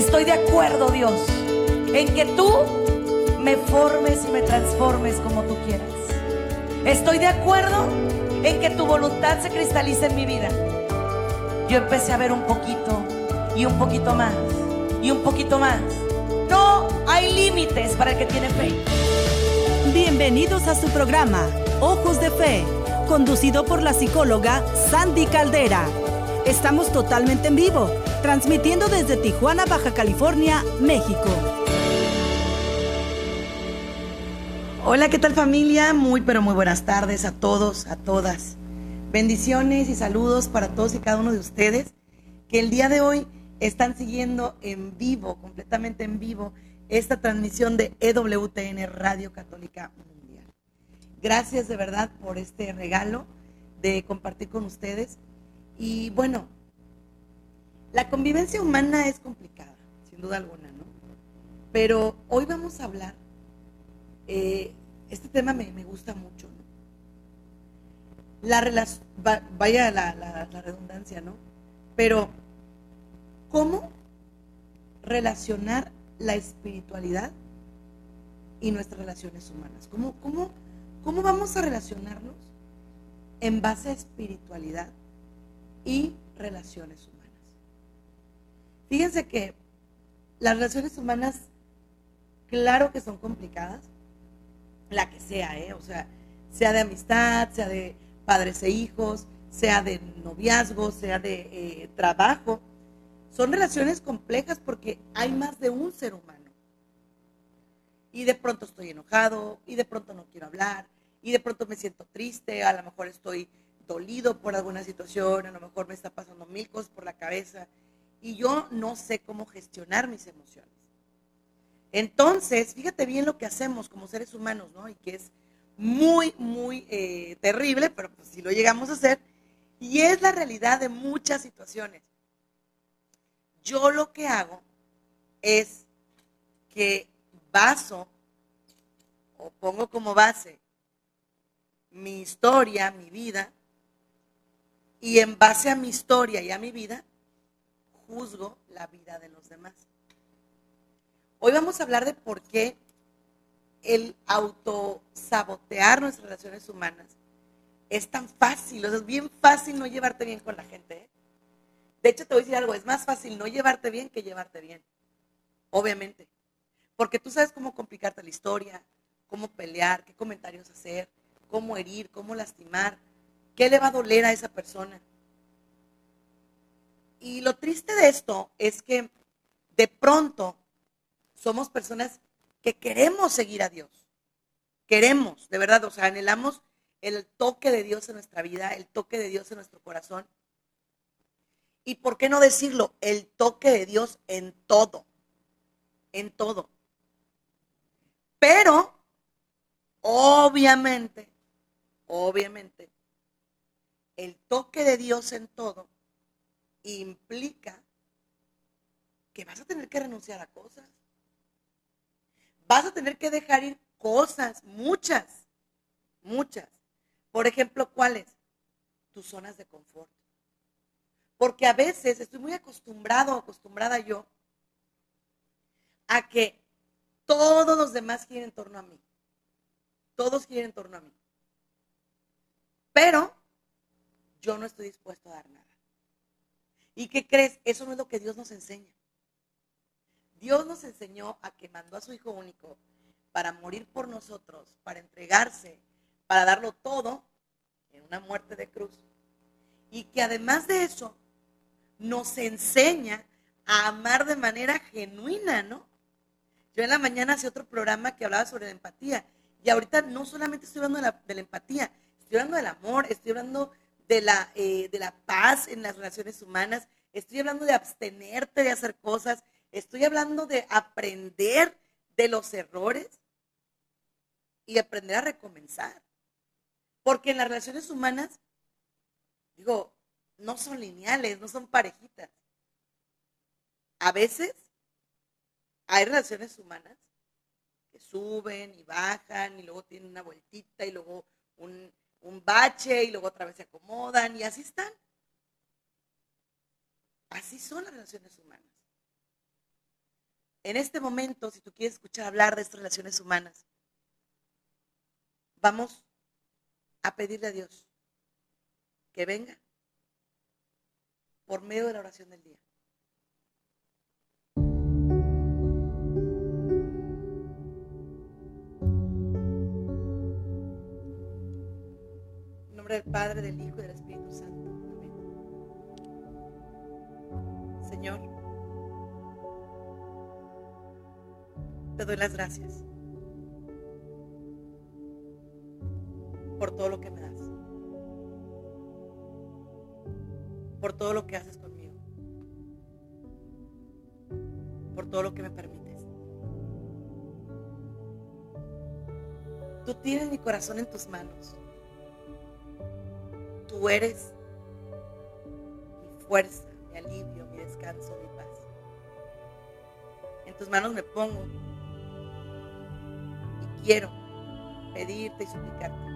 Estoy de acuerdo, Dios, en que tú me formes y me transformes como tú quieras. Estoy de acuerdo en que tu voluntad se cristalice en mi vida. Yo empecé a ver un poquito y un poquito más y un poquito más. No hay límites para el que tiene fe. Bienvenidos a su programa, Ojos de Fe, conducido por la psicóloga Sandy Caldera. Estamos totalmente en vivo, transmitiendo desde Tijuana, Baja California, México. Hola, ¿qué tal familia? Muy, pero muy buenas tardes a todos, a todas. Bendiciones y saludos para todos y cada uno de ustedes que el día de hoy están siguiendo en vivo, completamente en vivo, esta transmisión de EWTN Radio Católica Mundial. Gracias de verdad por este regalo de compartir con ustedes. Y bueno, la convivencia humana es complicada, sin duda alguna, ¿no? Pero hoy vamos a hablar, eh, este tema me, gusta mucho, ¿no? La vaya la, la redundancia, ¿no? Pero cómo relacionar la espiritualidad y nuestras relaciones humanas. ¿Cómo, cómo, cómo vamos a relacionarnos en base a espiritualidad y relaciones humanas? Fíjense que las relaciones humanas, claro que son complicadas, la que sea, ¿eh? o sea, sea de amistad, sea de padres e hijos, sea de noviazgo, sea de eh, trabajo, son relaciones complejas porque hay más de un ser humano. Y de pronto estoy enojado, y de pronto no quiero hablar, y de pronto me siento triste, a lo mejor estoy dolido por alguna situación, a lo mejor me está pasando mil cosas por la cabeza, y yo no sé cómo gestionar mis emociones. Entonces, fíjate bien lo que hacemos como seres humanos, ¿no? Y que es muy, muy eh, terrible, pero pues si lo llegamos a hacer, y es la realidad de muchas situaciones. Yo lo que hago es que baso o pongo como base mi historia, mi vida, y en base a mi historia y a mi vida, juzgo la vida de los demás. Hoy vamos a hablar de por qué el autosabotear nuestras relaciones humanas es tan fácil, o sea, es bien fácil no llevarte bien con la gente. ¿eh? De hecho, te voy a decir algo, es más fácil no llevarte bien que llevarte bien. Obviamente. Porque tú sabes cómo complicarte la historia, cómo pelear, qué comentarios hacer, cómo herir, cómo lastimar, qué le va a doler a esa persona. Y lo triste de esto es que de pronto somos personas que queremos seguir a Dios. Queremos, de verdad, o sea, anhelamos el toque de Dios en nuestra vida, el toque de Dios en nuestro corazón. Y por qué no decirlo, el toque de Dios en todo, en todo. Pero, obviamente, obviamente, el toque de Dios en todo implica que vas a tener que renunciar a cosas. Vas a tener que dejar ir cosas, muchas, muchas. Por ejemplo, ¿cuáles? Tus zonas de confort. Porque a veces estoy muy acostumbrado, acostumbrada yo, a que todos los demás quieren en torno a mí. Todos quieren en torno a mí. Pero yo no estoy dispuesto a dar nada. ¿Y qué crees? Eso no es lo que Dios nos enseña. Dios nos enseñó a que mandó a su Hijo único para morir por nosotros, para entregarse, para darlo todo en una muerte de cruz. Y que además de eso, nos enseña a amar de manera genuina, ¿no? Yo en la mañana hacía otro programa que hablaba sobre la empatía. Y ahorita no solamente estoy hablando de la, empatía, estoy hablando del amor, estoy hablando de la, eh, de la paz en las relaciones humanas, estoy hablando de abstenerte de hacer cosas, estoy hablando de aprender de los errores y aprender a recomenzar. Porque en las relaciones humanas, digo, no son lineales, no son parejitas. A veces hay relaciones humanas que suben y bajan y luego tienen una vueltita y luego un, bache y luego otra vez se acomodan y así están. Así son las relaciones humanas. en este momento, si tú quieres escuchar hablar de estas relaciones humanas, vamos a pedirle a Dios que venga por medio de la oración del día. Del Padre, del Hijo y del Espíritu Santo. Amén. Señor, te doy las gracias por todo lo que me das. Por todo lo que haces conmigo. Por todo lo que me permites. Tú tienes mi corazón en tus manos. Tú eres mi fuerza, mi alivio, mi descanso, mi paz. En tus manos me pongo y quiero pedirte y suplicarte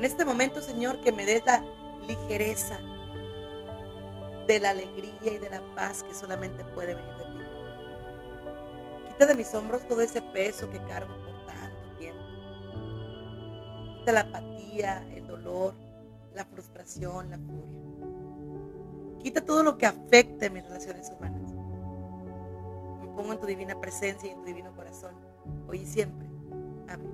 en este momento, Señor, que me des la ligereza de la alegría y de la paz que solamente puede venir de ti. Quita de mis hombros todo ese peso que cargo por tanto tiempo. Quita la apatía, el dolor, frustración, la furia. Quita todo lo que afecte mis relaciones humanas. Me pongo en tu divina presencia y en tu divino corazón, hoy y siempre. Amén.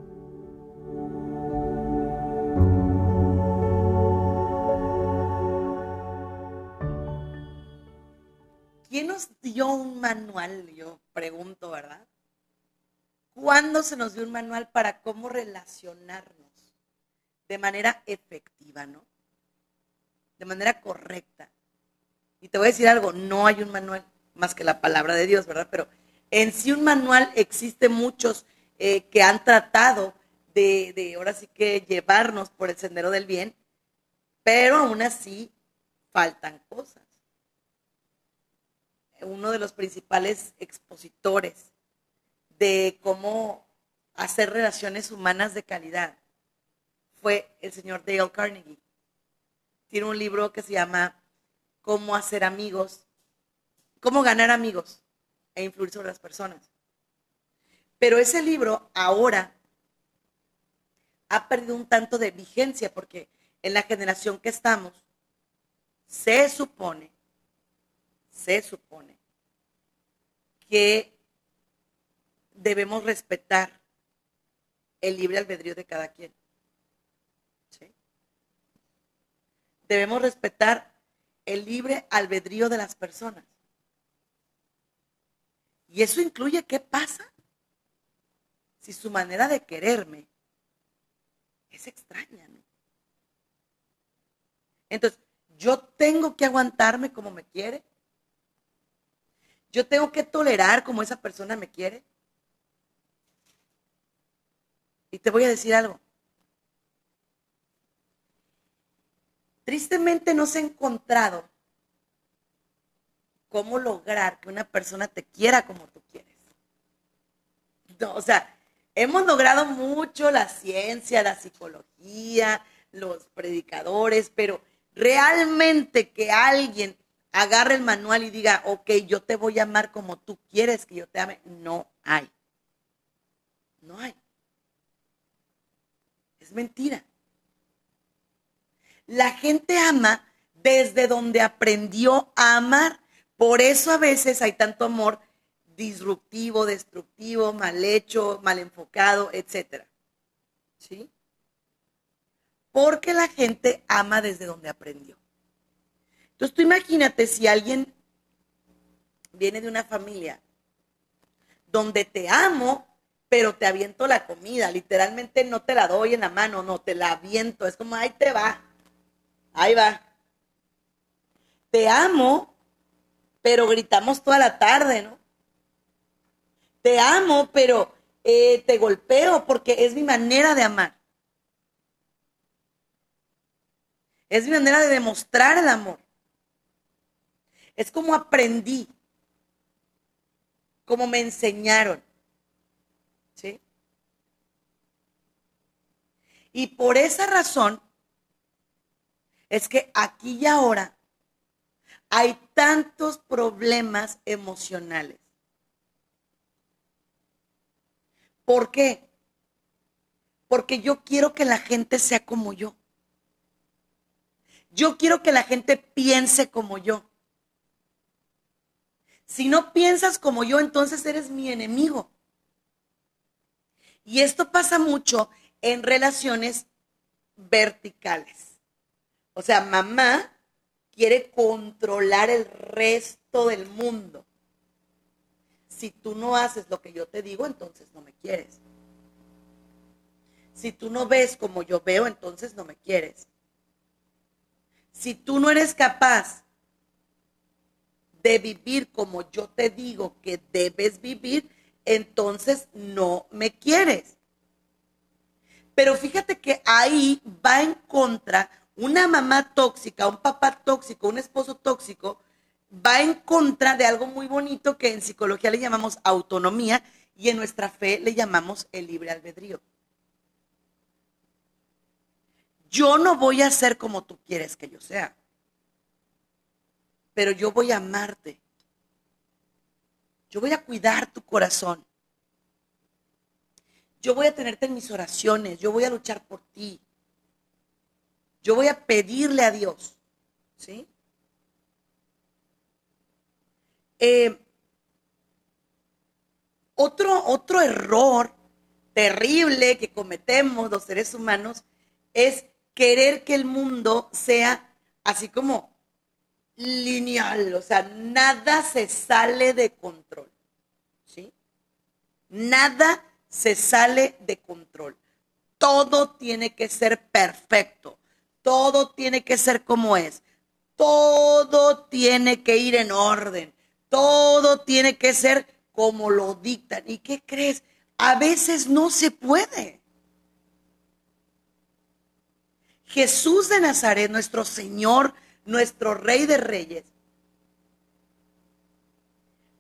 ¿Quién nos dio un manual? Yo pregunto, ¿verdad? ¿Cuándo se nos dio un manual para cómo relacionarnos de manera efectiva, ¿no? De manera correcta. Y te voy a decir algo, no hay un manual más que la palabra de Dios, ¿verdad? Pero en sí un manual existe muchos eh, que han tratado de, de ahora sí que llevarnos por el sendero del bien, pero aún así faltan cosas uno de los principales expositores de cómo hacer relaciones humanas de calidad fue el señor Dale Carnegie. Tiene un libro que se llama Cómo hacer amigos, cómo ganar amigos e influir sobre las personas. Pero ese libro ahora ha perdido un tanto de vigencia porque en la generación que estamos se supone, se supone que debemos respetar el libre albedrío de cada quien. Debemos respetar el libre albedrío de las personas. Y eso incluye qué pasa si su manera de quererme es extraña. Entonces, yo tengo que aguantarme como me quiere yo tengo que tolerar como esa persona me quiere. Y te voy a decir algo. Tristemente no se ha encontrado cómo lograr que una persona te quiera como tú quieres. No, o sea, hemos logrado mucho la ciencia, la psicología, los predicadores, pero realmente que alguien agarre el manual y diga, ok, yo te voy a amar como tú quieres que yo te ame. No hay. No hay. Es mentira. La gente ama desde donde aprendió a amar. Por eso a veces hay tanto amor disruptivo, destructivo, mal hecho, mal enfocado, etc. ¿Sí? Porque la gente ama desde donde aprendió. Entonces tú imagínate si alguien viene de una familia donde te amo, pero te aviento la comida, literalmente no te la doy en la mano, no, te la aviento, es como, ahí te va, ahí va. Te amo, pero gritamos toda la tarde, ¿no? Te amo, pero eh, te golpeo porque es mi manera de amar. Es mi manera de demostrar el amor. Es como aprendí, como me enseñaron. ¿Sí? Y por esa razón es que aquí y ahora hay tantos problemas emocionales. ¿Por qué? Porque yo quiero que la gente sea como yo. Yo quiero que la gente piense como yo. Si no piensas como yo, entonces eres mi enemigo. Y esto pasa mucho en relaciones verticales. O sea, mamá quiere controlar el resto del mundo. Si tú no haces lo que yo te digo, entonces no me quieres. Si tú no ves como yo veo, entonces no me quieres. Si tú no eres capaz de vivir como yo te digo que debes vivir, entonces no me quieres. Pero fíjate que ahí va en contra una mamá tóxica, un papá tóxico, un esposo tóxico, va en contra de algo muy bonito que en psicología le llamamos autonomía y en nuestra fe le llamamos el libre albedrío. Yo no voy a ser como tú quieres que yo sea, pero yo voy a amarte. Yo voy a cuidar tu corazón. Yo voy a tenerte en mis oraciones, yo voy a luchar por ti. Yo voy a pedirle a Dios, ¿sí? Eh, otro, otro error terrible que cometemos los seres humanos es querer que el mundo sea así como lineal, o sea, nada se sale de control, ¿sí? Nada se sale de control. Todo tiene que ser perfecto, todo tiene que ser como es, todo tiene que ir en orden, todo tiene que ser como lo dictan. ¿Y qué crees? A veces no se puede. Jesús de Nazaret, nuestro Señor, nuestro Rey de Reyes,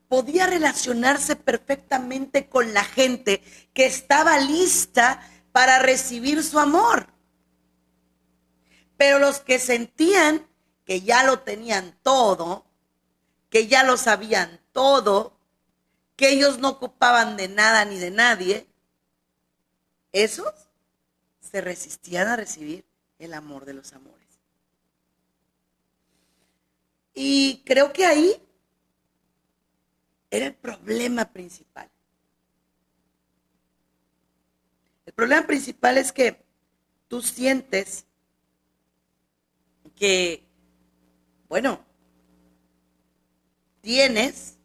podía relacionarse perfectamente con la gente que estaba lista para recibir su amor. Pero los que sentían que ya lo tenían todo, que ya lo sabían todo, que ellos no ocupaban de nada ni de nadie, esos se resistían a recibir el amor de los amores. Y creo que ahí era el problema principal. El problema principal es que tú sientes que, bueno, tienes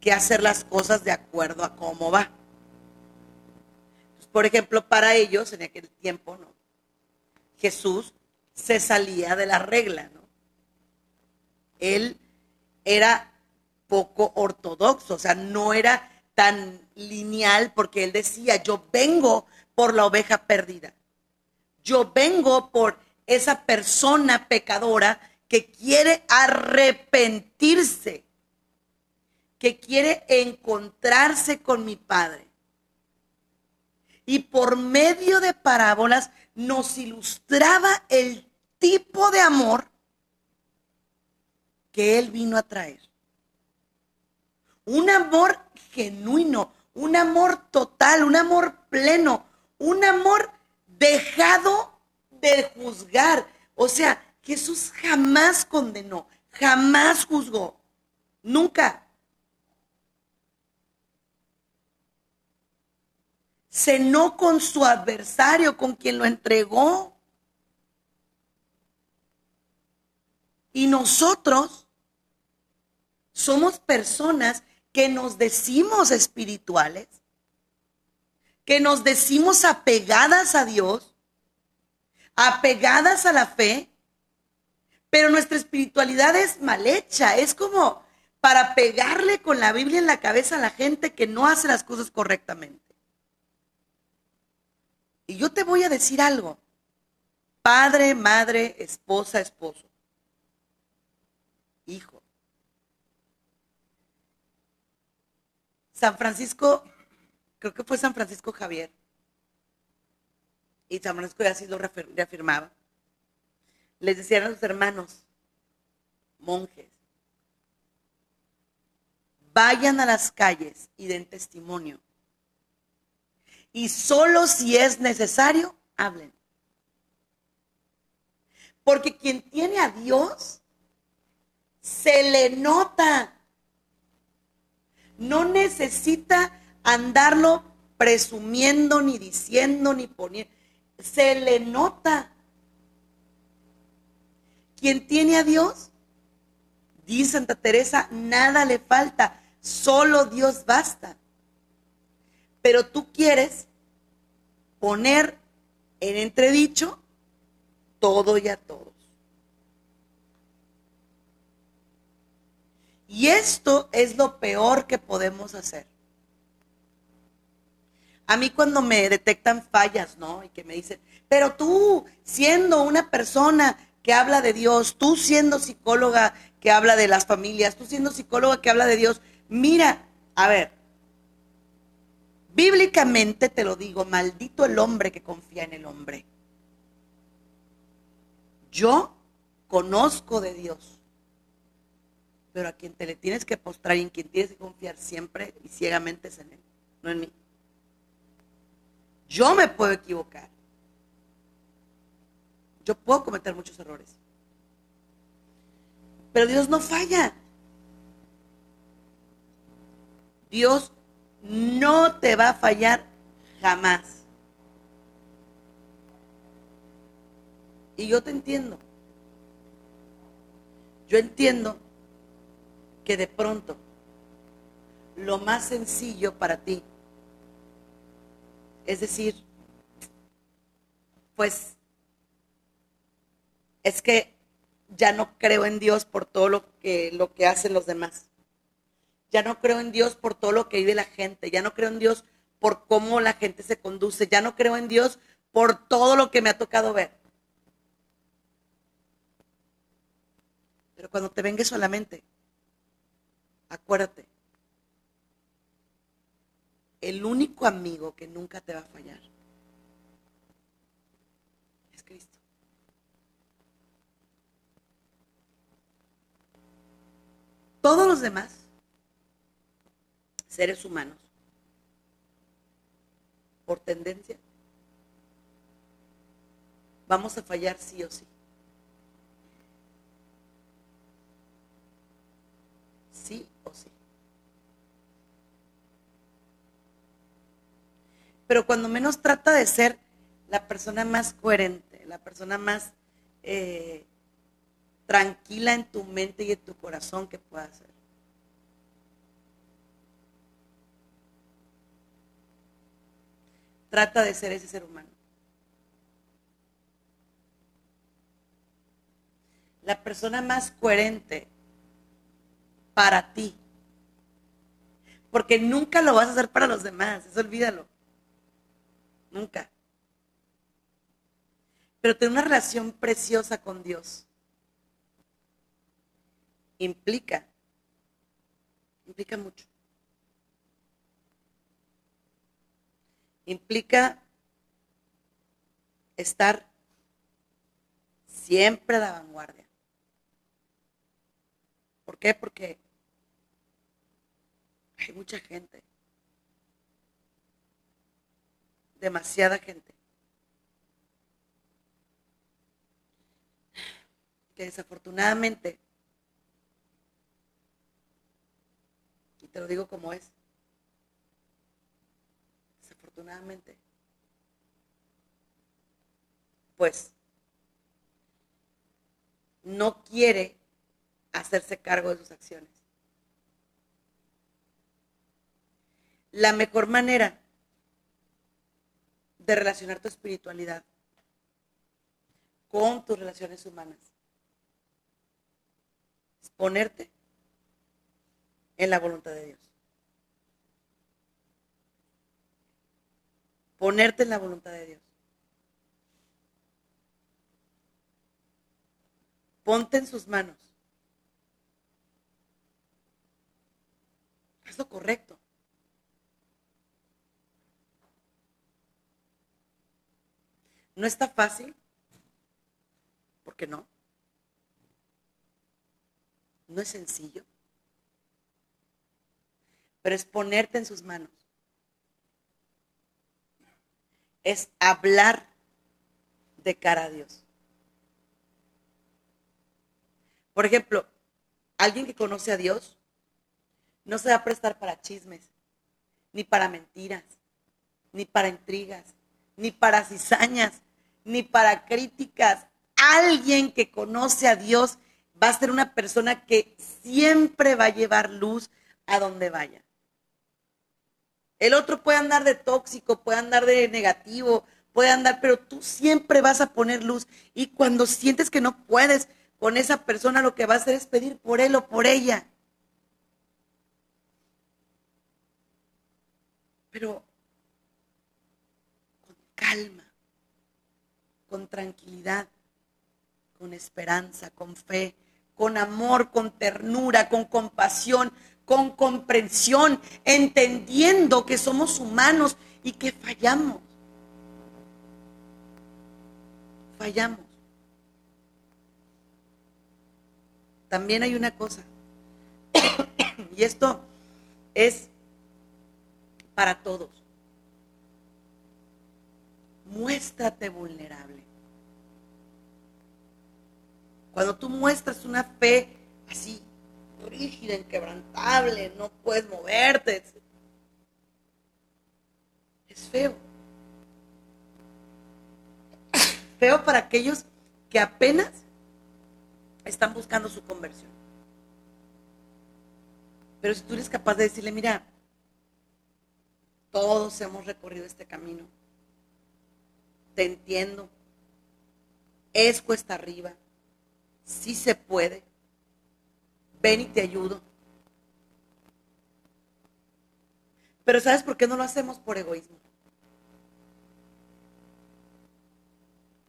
que hacer las cosas de acuerdo a cómo va. por ejemplo, para ellos en aquel tiempo, ¿no? Jesús se salía de la regla, ¿no? Él era poco ortodoxo, o sea, no era tan lineal porque él decía, yo vengo por la oveja perdida. Yo vengo por esa persona pecadora que quiere arrepentirse, que quiere encontrarse con mi Padre. Y por medio de parábolas nos ilustraba el tipo de amor que Él vino a traer. Un amor genuino, un amor total, un amor pleno, un amor dejado de juzgar. O sea, Jesús jamás condenó, jamás juzgó, nunca. Cenó con su adversario, con quien lo entregó. Y nosotros somos personas que nos decimos espirituales, que nos decimos apegadas a Dios, apegadas a la fe, pero nuestra espiritualidad es mal hecha, es como para pegarle con la Biblia en la cabeza a la gente que no hace las cosas correctamente. Y yo te voy a decir algo, padre, madre, esposa, esposo, hijo. San Francisco, creo que fue San Francisco Javier, y San Francisco así lo reafirmaba, les decían a sus hermanos, monjes, vayan a las calles y den testimonio Y solo si es necesario, hablen. Porque quien tiene a Dios, se le nota. No necesita andarlo presumiendo, ni diciendo, ni poniendo. Se le nota. Quien tiene a Dios, dice Santa Teresa, nada le falta, solo Dios basta. Pero tú quieres poner en entredicho todo y a todos. Y esto es lo peor que podemos hacer. A mí cuando me detectan fallas, ¿no? Y que me dicen, pero tú siendo una persona que habla de Dios, tú siendo psicóloga que habla de las familias, tú siendo psicóloga que habla de Dios, mira, a ver, bíblicamente te lo digo, maldito el hombre que confía en el hombre. Yo conozco de Dios, pero a quien te le tienes que postrar y en quien tienes que confiar siempre y ciegamente es en Él, no en mí. Yo me puedo equivocar. Yo puedo cometer muchos errores. Pero Dios no falla. Dios no te va a fallar jamás. Y yo te entiendo. Yo entiendo que de pronto lo más sencillo para ti es decir, pues es que ya no creo en Dios por todo lo que, lo que hacen los demás. Ya no creo en Dios por todo lo que vive la gente. Ya no creo en Dios por cómo la gente se conduce. Ya no creo en Dios por todo lo que me ha tocado ver. Pero cuando te vengue solamente, acuérdate, el único amigo que nunca te va a fallar es Cristo. Todos los demás, seres humanos, por tendencia, vamos a fallar sí o sí. Pero cuando menos trata de ser la persona más coherente, la persona más eh, tranquila en tu mente y en tu corazón que pueda ser. Trata de ser ese ser humano. La persona más coherente para ti. Porque nunca lo vas a hacer para los demás, eso olvídalo. Nunca. Pero tener una relación preciosa con Dios implica, implica mucho. Implica estar siempre a la vanguardia. ¿Por qué? Porque hay mucha gente, demasiada gente, que desafortunadamente te lo digo como es. Desafortunadamente. Pues no quiere hacerse cargo de sus acciones. La mejor manera de relacionar tu espiritualidad con tus relaciones humanas es ponerte en la voluntad de Dios. Ponerte en la voluntad de Dios. Ponte en sus manos. Es lo correcto. No está fácil, ¿por qué no? No es sencillo pero es ponerte en sus manos. es hablar de cara a Dios. Por ejemplo, alguien que conoce a Dios no se va a prestar para chismes, ni para mentiras, ni para intrigas, ni para cizañas, ni para críticas. Alguien que conoce a Dios va a ser una persona que siempre va a llevar luz a donde vaya. El otro puede andar de tóxico, puede andar de negativo, puede andar, pero tú siempre vas a poner luz. Y cuando sientes que no puedes con esa persona, lo que va a hacer es pedir por él o por ella. Pero con tranquilidad, con esperanza, con fe, con amor, con ternura, con compasión, con comprensión, entendiendo que somos humanos y que fallamos. Fallamos. También hay una cosa, y esto es para todos. Muéstrate vulnerable. Cuando tú muestras una fe así rígida, inquebrantable, no puedes moverte. Es feo. Feo para aquellos que apenas están buscando su conversión. Pero si tú eres capaz de decirle, mira, todos hemos recorrido este camino. Te entiendo. Es cuesta arriba. Sí se puede ven y te ayudo. Pero ¿sabes por qué no lo hacemos por egoísmo?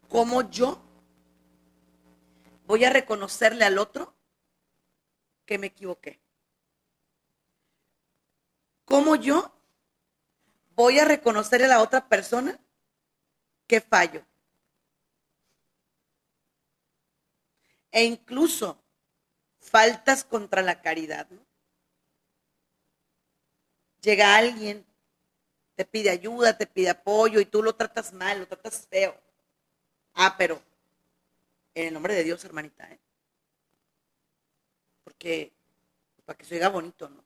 ¿Cómo yo voy a reconocerle al otro que me equivoqué? ¿Cómo yo voy a reconocerle a la otra persona que fallo? E incluso faltas contra la caridad. ¿no? Llega alguien, te pide ayuda, te pide apoyo y tú lo tratas mal, lo tratas feo. Ah, pero en el nombre de Dios, hermanita, ¿eh? Porque para que se oiga bonito, ¿no?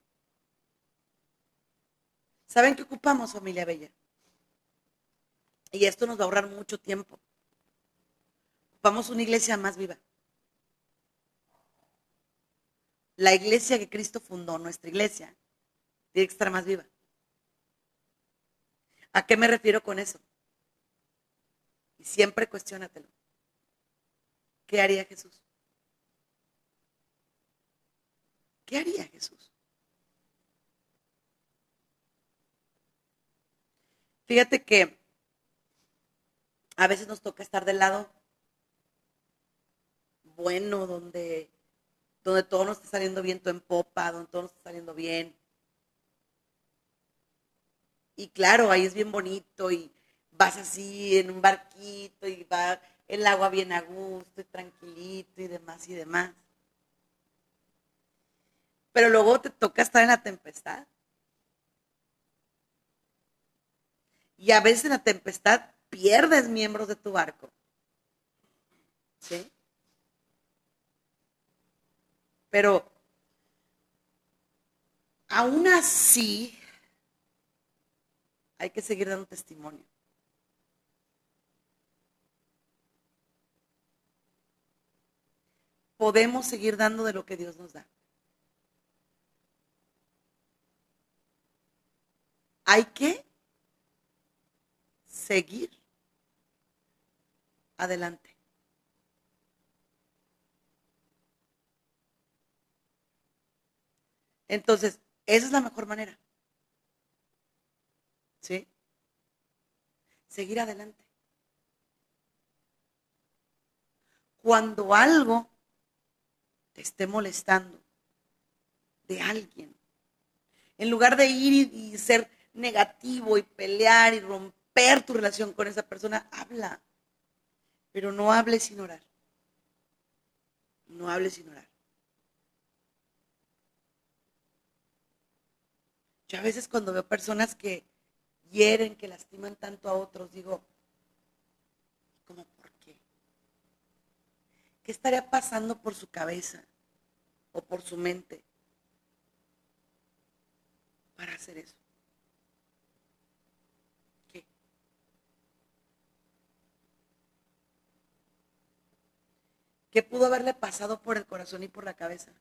¿Saben qué ocupamos, familia bella? Y esto nos va a ahorrar mucho tiempo. Ocupamos una iglesia más viva. la iglesia que Cristo fundó, nuestra iglesia, tiene que estar más viva. ¿A qué me refiero con eso? Y siempre cuestionatelo. ¿Qué haría Jesús? ¿Qué haría Jesús? Fíjate que a veces nos toca estar del lado bueno, donde donde todo nos está saliendo viento en popa, donde todo nos está saliendo bien. Y claro, ahí es bien bonito y vas así en un barquito y va el agua bien a gusto y tranquilito y demás y demás. Pero luego te toca estar en la tempestad. Y a veces en la tempestad pierdes miembros de tu barco. ¿Sí? Pero aún así hay que seguir dando testimonio. Podemos seguir dando de lo que Dios nos da. Hay que seguir adelante. Entonces, esa es la mejor manera. ¿Sí? Seguir adelante. Cuando algo te esté molestando de alguien, en lugar de ir y, ser negativo y pelear y romper tu relación con esa persona, habla. Pero no hables sin orar. No hables sin orar. Yo a veces cuando veo personas que hieren, que lastiman tanto a otros, digo, ¿cómo por qué? ¿Qué estaría pasando por su cabeza o por su mente para hacer eso? ¿Qué pudo haberle pasado por el corazón y por la cabeza?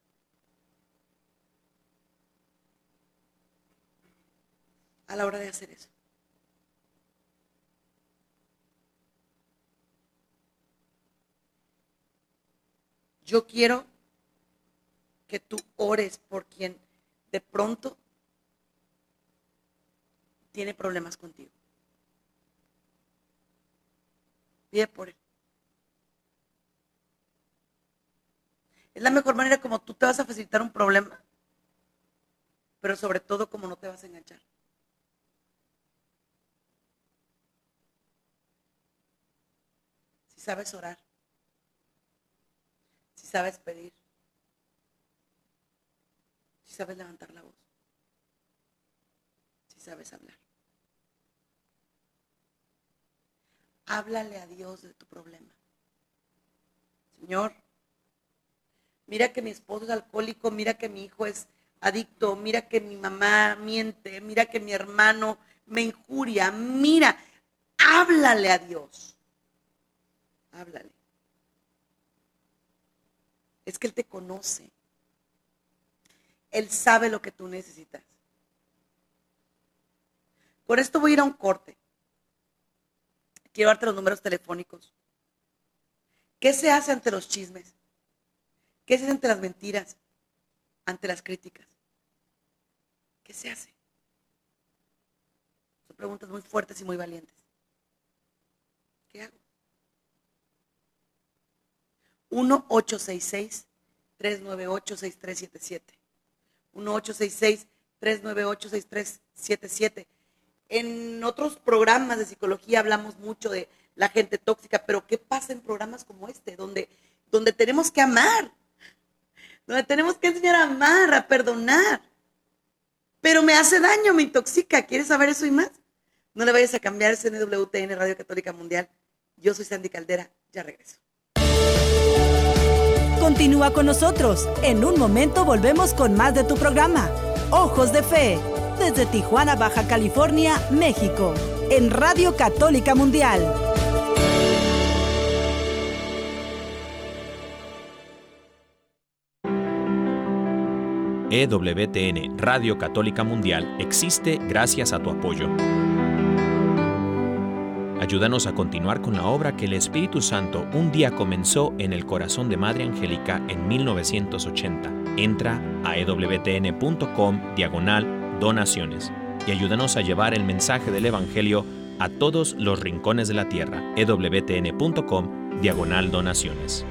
a la hora de hacer eso. Yo quiero que tú ores por quien de pronto tiene problemas contigo. Pide por él. Es la mejor manera como tú te vas a facilitar un problema, pero sobre todo como no te vas a enganchar. Si sabes orar, si sabes pedir, si sabes levantar la voz, si sabes hablar. Háblale a Dios de tu problema. Señor, mira que mi esposo es alcohólico, mira que mi hijo es adicto, mira que mi mamá miente, mira que mi hermano me injuria, mira, háblale a Dios. Háblale. Es que Él te conoce. Él sabe lo que tú necesitas. Por esto voy a ir a un corte. Quiero darte los números telefónicos. ¿Qué se hace ante los chismes? ¿Qué se hace ante las mentiras? Ante las críticas. ¿Qué se hace? Son preguntas muy fuertes y muy valientes. ¿Qué hago? 1-866-398-6377. 1-866-398-6377. En otros programas de psicología hablamos mucho de la gente tóxica, pero ¿qué pasa en programas como este, donde, donde tenemos que amar? Donde tenemos que enseñar a amar, a perdonar. Pero me hace daño, me intoxica. ¿Quieres saber eso y más? No le vayas a cambiar ese NWTN Radio Católica Mundial. Yo soy Sandy Caldera. Ya regreso. Continúa con nosotros. En un momento volvemos con más de tu programa. Ojos de Fe. Desde Tijuana, Baja California, México. En Radio Católica Mundial. EWTN Radio Católica Mundial existe gracias a tu apoyo. Ayúdanos a continuar con la obra que el Espíritu Santo un día comenzó en el corazón de Madre Angélica en 1980. Entra a ewtn.com diagonal donaciones y ayúdanos a llevar el mensaje del Evangelio a todos los rincones de la tierra. ewtn.com diagonal donaciones.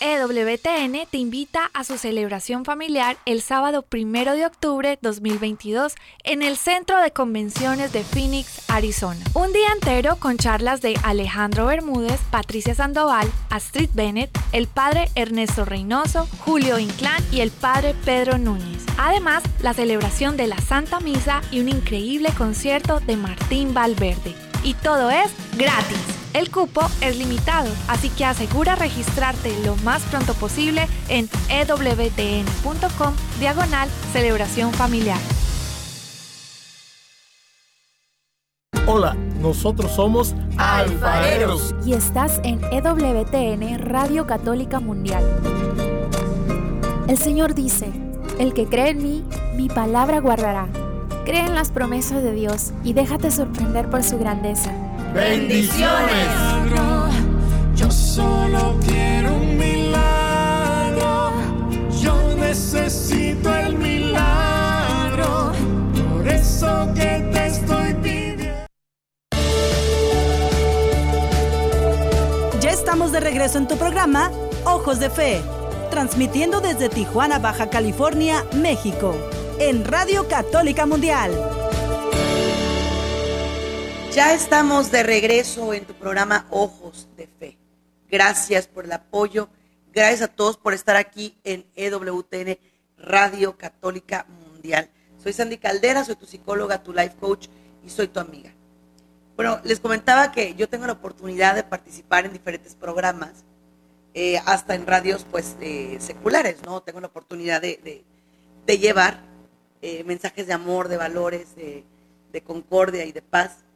EWTN te invita a su celebración familiar el sábado 1 de octubre 2022 en el Centro de Convenciones de Phoenix, Arizona. Un día entero con charlas de Alejandro Bermúdez, Patricia Sandoval, Astrid Bennett, el padre Ernesto Reynoso, Julio Inclán y el padre Pedro Núñez. Además, la celebración de la Santa Misa y un increíble concierto de Martín Valverde. Y todo es gratis. El cupo es limitado, así que asegura registrarte lo más pronto posible en ewtn.com diagonal celebración familiar. Hola, nosotros somos alfareros. Y estás en EWTN Radio Católica Mundial. El Señor dice, el que cree en mí, mi palabra guardará. Cree en las promesas de Dios y déjate sorprender por su grandeza. Bendiciones. Yo solo quiero un milagro. Yo necesito el milagro. Por eso que te estoy pidiendo. Ya estamos de regreso en tu programa Ojos de Fe, transmitiendo desde Tijuana, Baja California, México, en Radio Católica Mundial. Ya estamos de regreso en tu programa Ojos de Fe. Gracias por el apoyo. Gracias a todos por estar aquí en EWTN Radio Católica Mundial. Soy Sandy Caldera, soy tu psicóloga, tu life coach y soy tu amiga. Bueno, les comentaba que yo tengo la oportunidad de participar en diferentes programas, eh, hasta en radios pues eh, seculares, ¿no? Tengo la oportunidad de, llevar eh, mensajes de amor, de valores, de, de concordia y de paz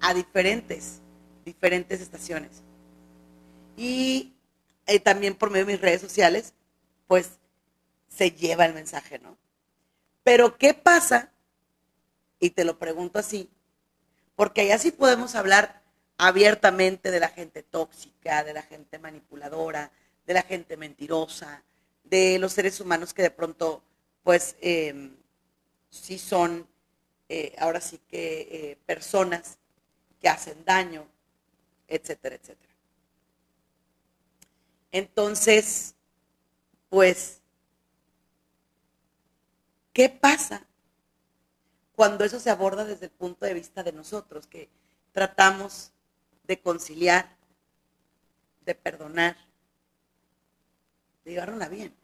a diferentes, diferentes estaciones. Y también por medio de mis redes sociales, pues se lleva el mensaje, ¿no? Pero ¿qué pasa? Y te lo pregunto así, porque allá sí podemos hablar abiertamente de la gente tóxica, de la gente manipuladora, de la gente mentirosa, de los seres humanos que de pronto, pues, em, sí son, eh, ahora sí que eh, personas que hacen daño, etcétera, etcétera. Entonces, pues, ¿qué pasa cuando eso se aborda desde el punto de vista de nosotros, que tratamos de conciliar, de perdonar, de llevarla bien.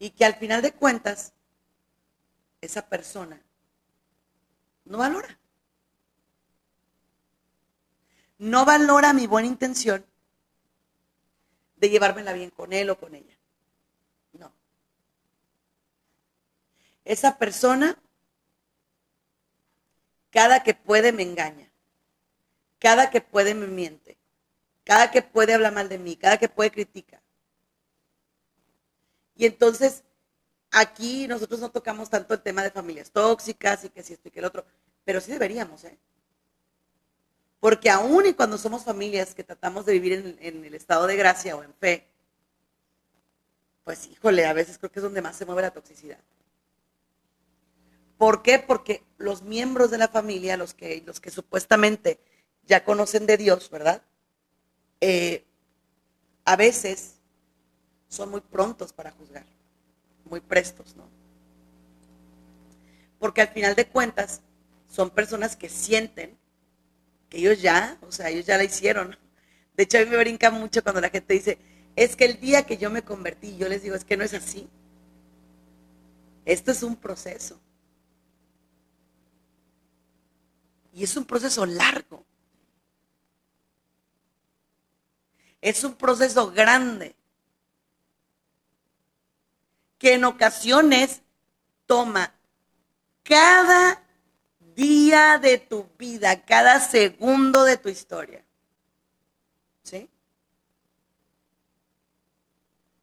Y que al final de cuentas, esa persona no valora. No valora mi buena intención de llevármela bien con él o con ella. Esa persona, cada que puede me engaña, cada que puede me miente, cada que puede habla mal de mí, cada que puede critica. Y entonces aquí nosotros no tocamos tanto el tema de familias tóxicas y que si esto y que el otro, pero sí deberíamos, ¿eh? Porque aún y cuando somos familias que tratamos de vivir en, el estado de gracia o en fe, pues híjole, a veces creo que es donde más se mueve la toxicidad. ¿Por qué? Porque los miembros de la familia, los que, los que supuestamente ya conocen de Dios, ¿verdad? Eh, a veces son muy prontos para juzgar, muy prestos, ¿no? Porque al final de cuentas son personas que sienten que ellos ya, o sea, ellos ya la hicieron. De hecho, a mí me brinca mucho cuando la gente dice, es que el día que yo me convertí, yo les digo, es que no es así. Esto es un proceso. Y es un proceso largo. Es un proceso grande. Que en ocasiones toma cada día de tu vida, cada segundo de tu historia. ¿Sí?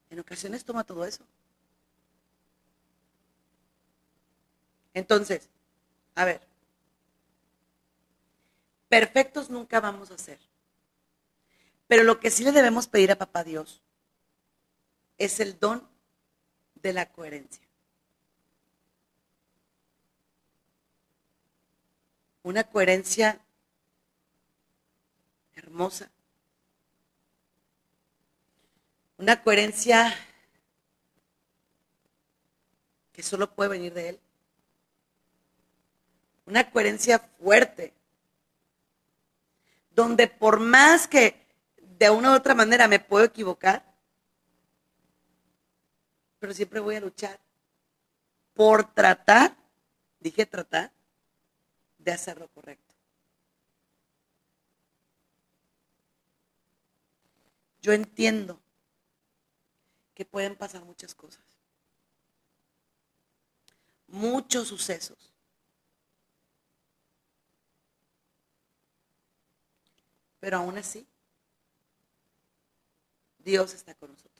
En ocasiones toma todo eso. Entonces, a ver, Perfectos nunca vamos a ser. Pero lo que sí le debemos pedir a Papá Dios es el don de la coherencia. Una coherencia hermosa. Una coherencia que solo puede venir de Él. Una coherencia fuerte donde por más que de una u otra manera me puedo equivocar, pero siempre voy a luchar por tratar, dije tratar, de hacer lo correcto. Yo entiendo que pueden pasar muchas cosas, muchos sucesos Pero aún así, Dios está con nosotros.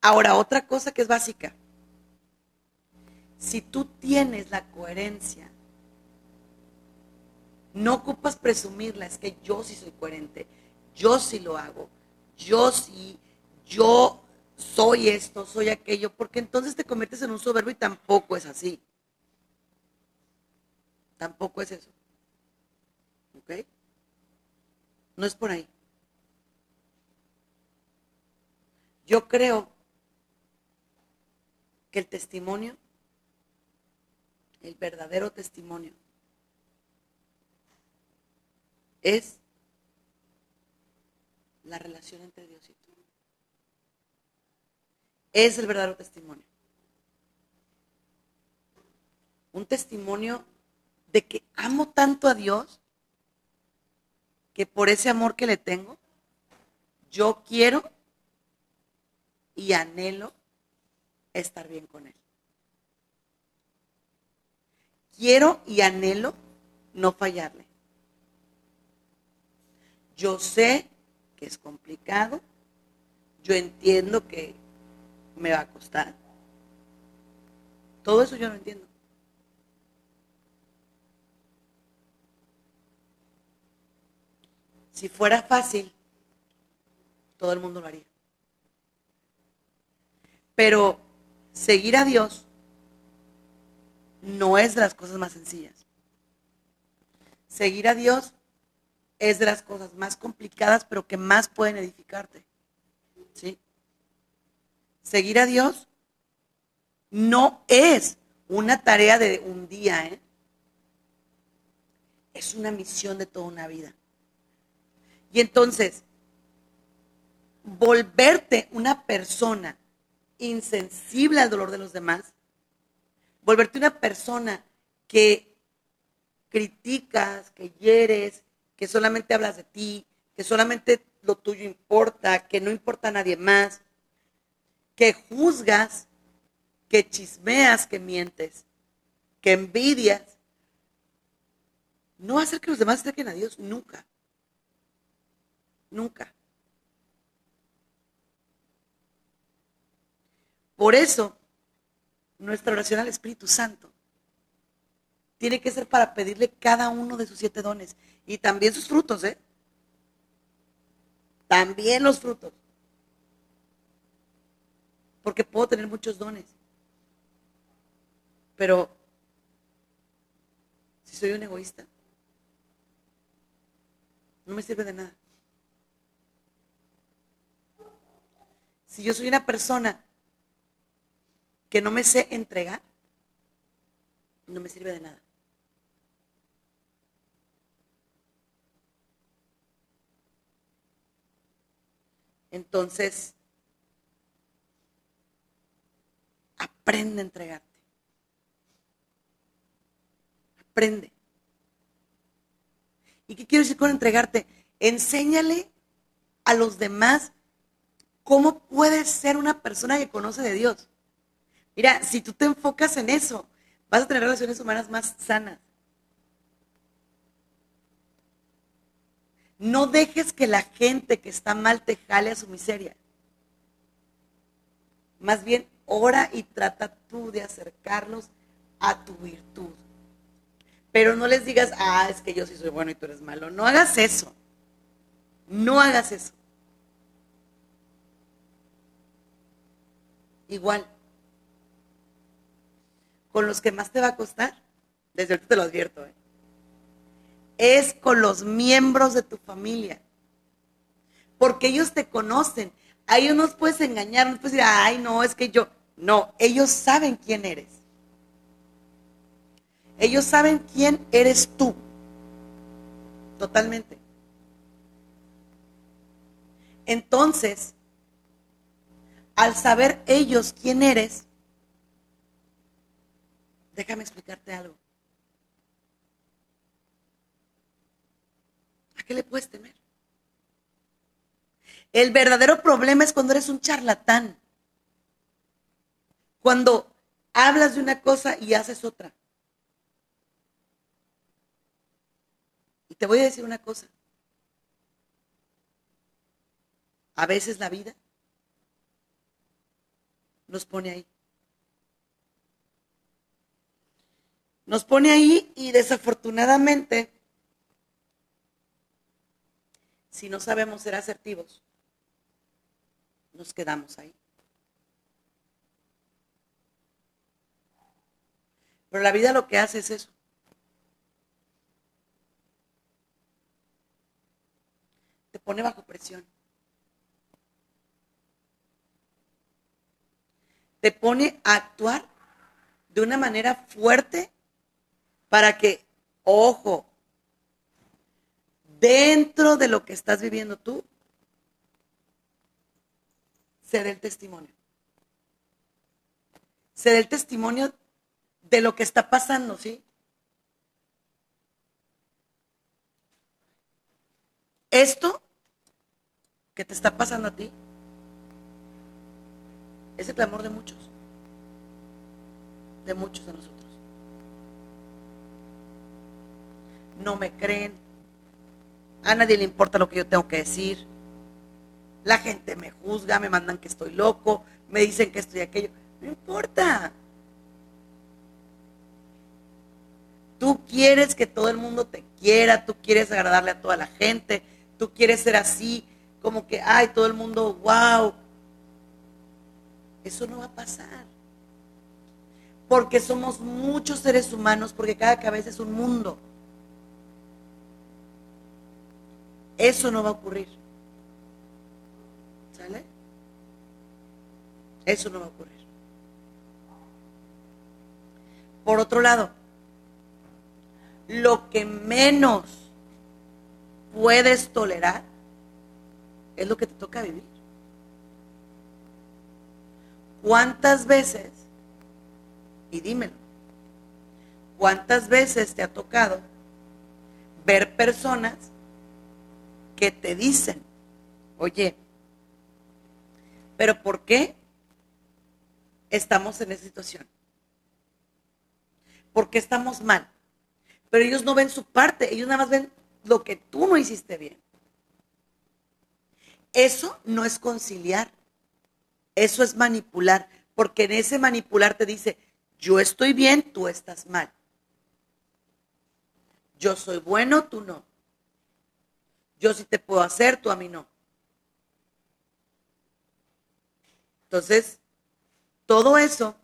Ahora, otra cosa que es básica. Si tú tienes la coherencia, no ocupas presumirla, es que yo sí soy coherente, yo sí lo hago, yo sí, yo soy esto, soy aquello, porque entonces te conviertes en un soberbio y tampoco es así. Tampoco es eso. ¿Ok? No es por ahí. Yo creo el testimonio, el verdadero testimonio, es la relación entre Dios y tú. Es el verdadero testimonio. Un testimonio de que amo tanto a Dios que por ese amor que le tengo, yo quiero y anhelo estar bien con Él. Quiero y anhelo no fallarle. Yo sé que es complicado, yo entiendo que me va a costar. Todo eso yo no entiendo. Si fuera fácil, todo el mundo lo haría. Pero seguir a Dios no es de las cosas más sencillas. Seguir a Dios es de las cosas más complicadas, pero que más pueden edificarte. ¿Sí? Seguir a Dios no es una tarea de un día, ¿eh? Es una misión de toda una vida. Y entonces, volverte una persona insensible al dolor de los demás, volverte una persona que criticas, que hieres, que solamente hablas de ti, que solamente lo tuyo importa, que no importa a nadie más, que juzgas, que chismeas, que mientes, que envidias, no hacer que los demás acerquen a Dios nunca. Nunca. Por eso, nuestra oración al Espíritu Santo tiene que ser para pedirle cada uno de sus siete dones. Y también sus frutos, ¿eh? También los frutos. Porque puedo tener muchos dones. Pero si soy un egoísta, no me sirve de nada. Si yo soy una persona que no me sé entregar, no me sirve de nada. Entonces, aprende a entregarte. Aprende. ¿Y qué quiero decir con entregarte? Enséñale a los demás cómo puedes ser una persona que conoce de Dios. Mira, si tú te enfocas en eso, vas a tener relaciones humanas más sanas. No dejes que la gente que está mal te jale a su miseria. Más bien, ora y trata tú de acercarlos a tu virtud. Pero no les digas, ah, es que yo sí soy bueno y tú eres malo. No hagas eso. No hagas eso. Igual, con los que más te va a costar, desde ahorita te lo advierto, ¿eh? es con los miembros de tu familia. Porque ellos te conocen. A ellos no puedes engañar, no puedes decir, ay, no, es que yo. No, ellos saben quién eres. Ellos saben quién eres tú. Totalmente. Entonces, al saber ellos quién eres, déjame explicarte algo. qué le puedes temer? El verdadero problema es cuando eres un charlatán. Cuando hablas de una cosa y haces otra. Y te voy a decir una cosa. A veces la vida nos pone ahí. Nos pone ahí y desafortunadamente si no sabemos ser asertivos, nos quedamos ahí. Pero la vida lo que hace es eso. Te pone bajo presión. Te pone a actuar de una manera fuerte para que, ojo, dentro de lo que estás viviendo tú, ser el testimonio. Ser el testimonio de lo que está pasando, ¿sí? Esto que te está pasando a ti es el clamor de muchos, de muchos de nosotros. No me creen, a nadie le importa lo que yo tengo que decir, la gente me juzga, me mandan que estoy loco, me dicen que estoy aquello, no importa. Tú quieres que todo el mundo te quiera, tú quieres agradarle a toda la gente, tú quieres ser así, como que, ay, todo el mundo, wow. Eso no va a pasar. Porque somos muchos seres humanos, porque cada cabeza es un mundo. Eso no va a ocurrir. ¿Sale? Eso no va a ocurrir. Por otro lado, lo que menos puedes tolerar es lo que te toca vivir. ¿Cuántas veces, y dímelo, cuántas veces te ha tocado ver personas que te dicen, oye, pero ¿por qué estamos en esa situación? ¿Por qué estamos mal? Pero ellos no ven su parte, ellos nada más ven lo que tú no hiciste bien. Eso no es conciliar, eso es manipular, porque en ese manipular te dice, yo estoy bien, tú estás mal. Yo soy bueno, tú no. Yo sí te puedo hacer, tú a mí no. Entonces, todo eso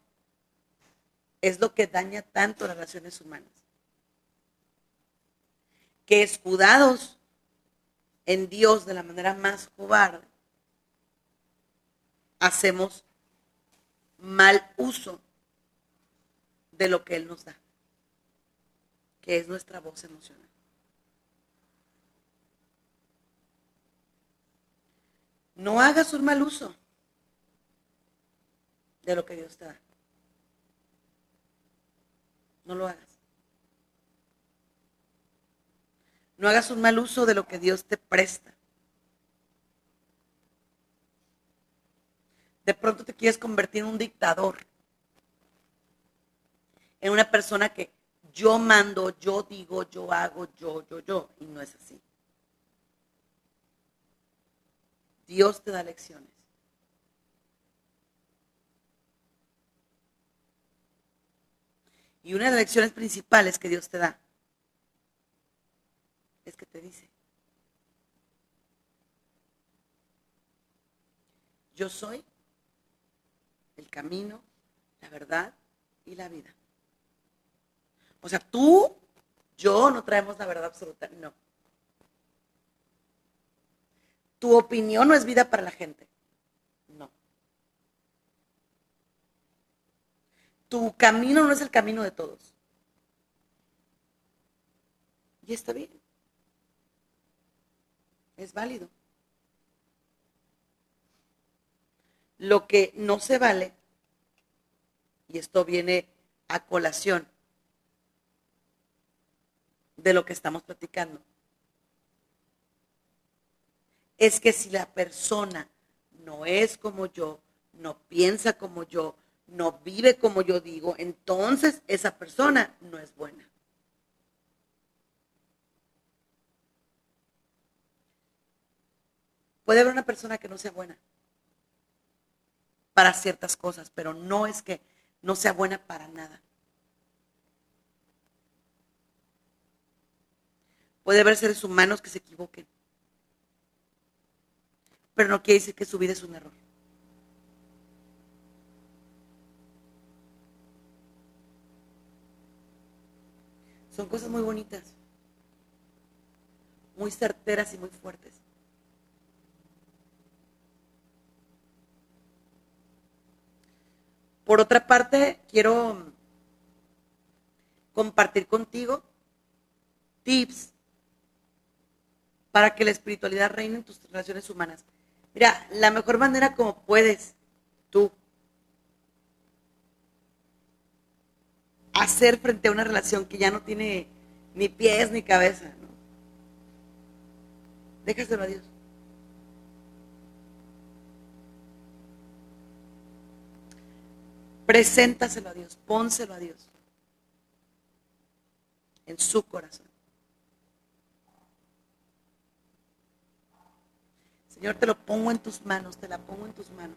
es lo que daña tanto las relaciones humanas. Que escudados en Dios de la manera más cobarde, hacemos mal uso de lo que Él nos da, que es nuestra voz emocional. No hagas un mal uso de lo que Dios te da. No lo hagas. No hagas un mal uso de lo que Dios te presta. De pronto te quieres convertir en un dictador. En una persona que yo mando, yo digo, yo hago, yo, yo, yo. Y no es así. Dios te da lecciones. Y una de las lecciones principales que Dios te da es que te dice, yo soy el camino, la verdad y la vida. O sea, tú, yo no traemos la verdad absoluta, no. Tu opinión no es vida para la gente, no. Tu camino no es el camino de todos. Y está bien es válido. Lo que no se vale, y esto viene a colación de lo que estamos platicando, es que si la persona no es como yo, no piensa como yo, no vive como yo digo, entonces esa persona no es buena. Puede haber una persona que no sea buena para ciertas cosas, pero no es que no sea buena para nada. Puede haber seres humanos que se equivoquen, pero no quiere decir que su vida es un error. Son cosas muy bonitas, muy certeras y muy fuertes. Por otra parte, quiero compartir contigo tips para que la espiritualidad reine en tus relaciones humanas. Mira, la mejor manera como puedes tú hacer frente a una relación que ya no tiene ni pies ni cabeza. Déjaselo a Dios. Preséntaselo a Dios, pónselo a Dios en su corazón. Señor, te lo pongo en tus manos, te la pongo en tus manos.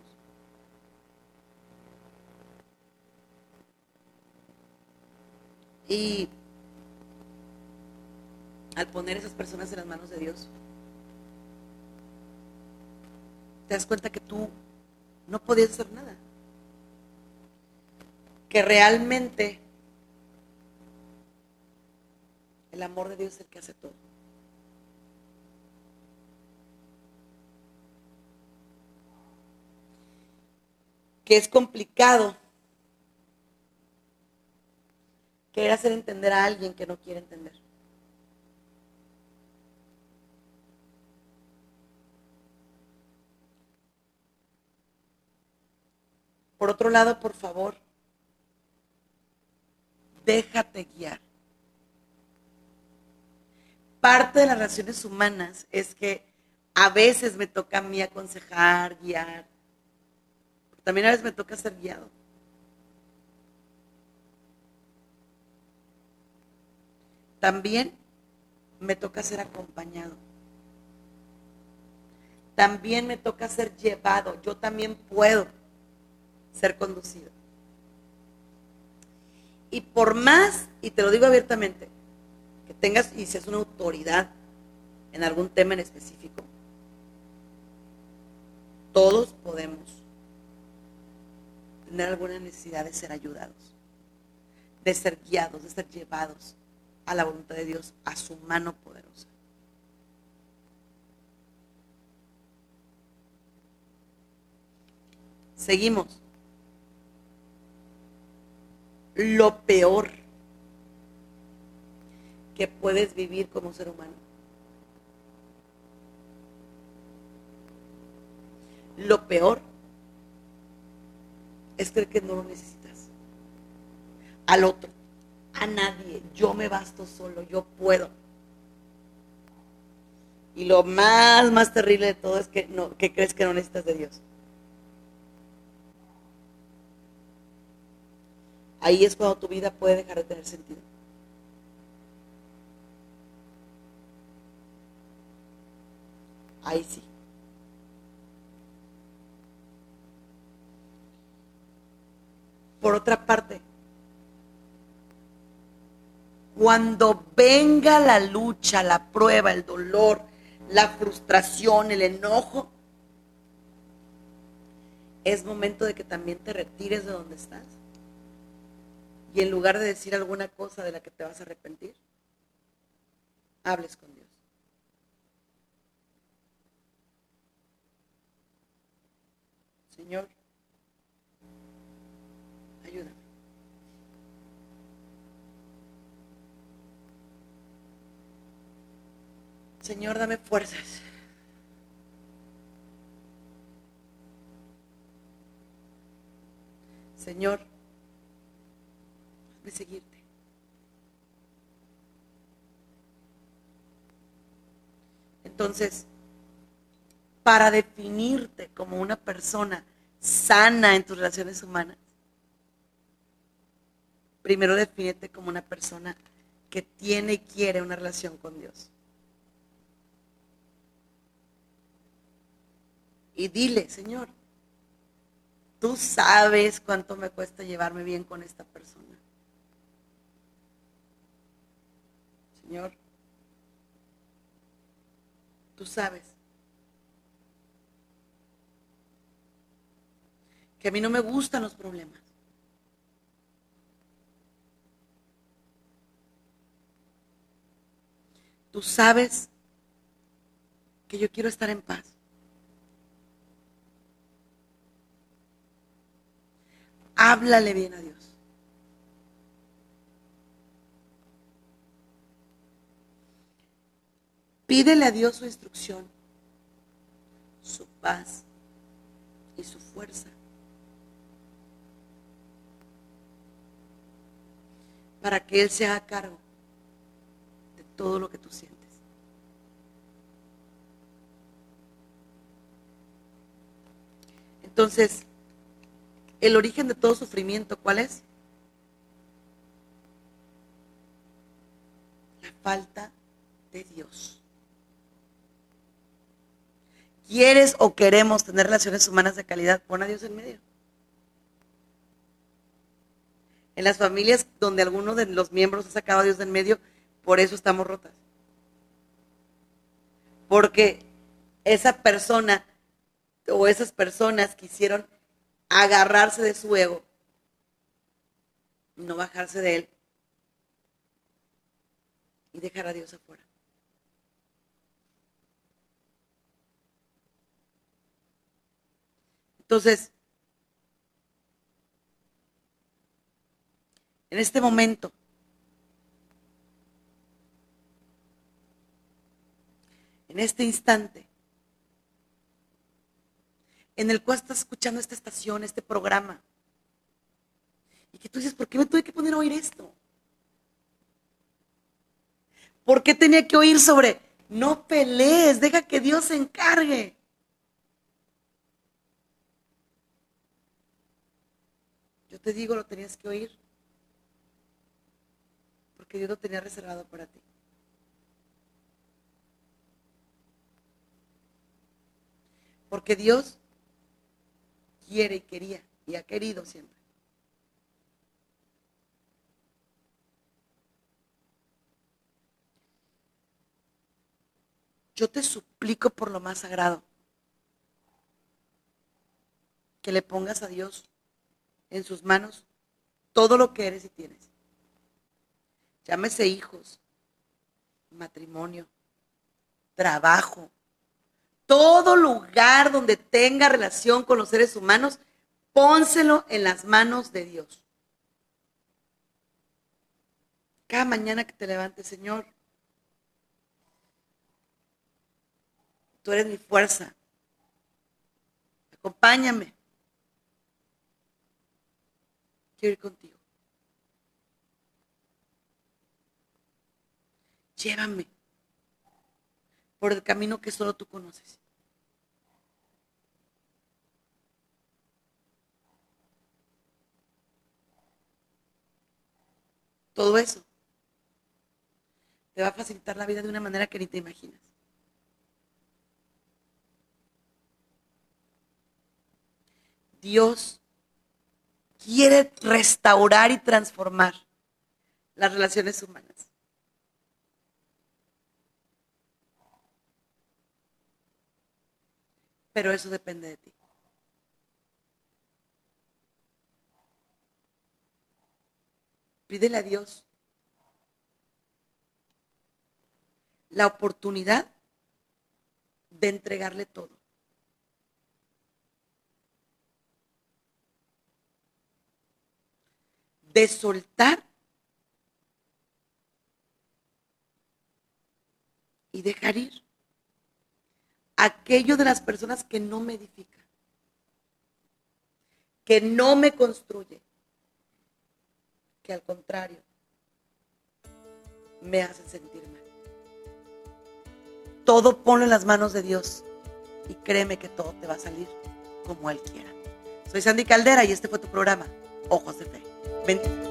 Y al poner esas personas en las manos de Dios, te das cuenta que tú no podías hacer nada. Que realmente el amor de Dios es el que hace todo. Que es complicado querer hacer entender a alguien que no quiere entender. Por otro lado, por favor, déjate guiar. Parte de las relaciones humanas es que a veces me toca a mí aconsejar, guiar. También a veces me toca ser guiado. También me toca ser acompañado. También me toca ser llevado. Yo también puedo ser conducido. Y por más, y te lo digo abiertamente, que tengas y seas una autoridad en algún tema en específico, todos podemos tener alguna necesidad de ser ayudados, de ser guiados, de ser llevados a la voluntad de Dios, a su mano poderosa. Seguimos. Lo peor que puedes vivir como ser humano. Lo peor es creer que no lo necesitas. Al otro a nadie. Yo me basto solo, yo puedo. Y lo más, más terrible de todo es que, no, crees que no necesitas de Dios. Ahí es cuando tu vida puede dejar de tener sentido. Ahí sí. Por otra parte, cuando venga la lucha, la prueba, el dolor, la frustración, el enojo, es momento de que también te retires de donde estás. Y en lugar de decir alguna cosa de la que te vas a arrepentir, hables con Dios. Señor, ayúdame. Señor, dame fuerzas. Señor, hazme seguirte. Entonces, para definirte como una persona sana en tus relaciones humanas, primero defínete como una persona que tiene y quiere una relación con Dios. y dile, Señor, tú sabes cuánto me cuesta llevarme bien con esta persona. Señor, tú sabes que a mí no me gustan los problemas. Tú sabes que yo quiero estar en paz. háblale bien a Dios. Pídele a Dios su instrucción, su paz y su fuerza. Para que Él se haga cargo todo lo que tú sientes. Entonces, el origen de todo sufrimiento, ¿cuál es? La falta de Dios. ¿Quieres o queremos tener relaciones humanas de calidad? Pon a Dios en medio. En las familias donde alguno de los miembros ha sacado a Dios en medio, por eso estamos rotas. Porque esa persona o esas personas quisieron agarrarse de su ego, no bajarse de él y dejar a Dios afuera. Entonces, en este momento, en este instante, en el cual estás escuchando esta estación, este programa. Y que tú dices, ¿por qué me tuve que poner a oír esto? ¿Por qué tenía que oír sobre no pelees, deja que Dios se encargue? Yo te digo, lo tenías que oír. Porque Dios lo tenía reservado para ti. Porque Dios quiere y quería y ha querido siempre. Yo te suplico por lo más sagrado que le pongas a Dios en sus manos todo lo que eres y tienes. Llámese hijos, matrimonio, trabajo, todo lugar donde tenga relación con los seres humanos, pónselo en las manos de Dios. Cada mañana que te levantes, Señor, tú eres mi fuerza. Acompáñame. Quiero ir contigo. Llévame por el camino que solo tú conoces. Todo eso te va a facilitar la vida de una manera que ni te imaginas. Dios quiere restaurar y transformar las relaciones humanas. Pero eso depende de ti. Pídele a Dios la oportunidad de entregarle todo. De soltar y dejar ir aquello de las personas que no me edifica, que no me construye, que al contrario me hace sentir mal. Todo pone en las manos de Dios y créeme que todo te va a salir como Él quiera. Soy Sandy Caldera y este fue tu programa, Ojos de Fe. Bendiciones.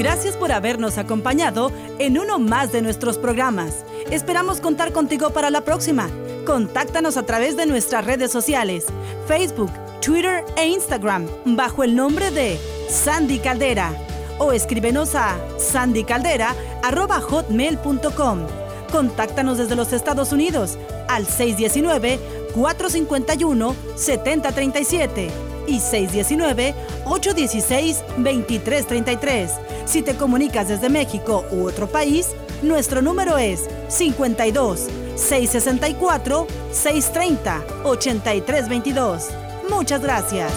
Gracias por habernos acompañado en uno más de nuestros programas. Esperamos contar contigo para la próxima. Contáctanos a través de nuestras redes sociales, Facebook, Twitter e Instagram, bajo el nombre de Sandy Caldera. O escríbenos a sandycaldera.hotmail.com. Contáctanos desde los Estados Unidos al 619-451-7037 y 619-816-2333. Si te comunicas desde México u otro país, nuestro número es 52 664 630 8322. Muchas gracias.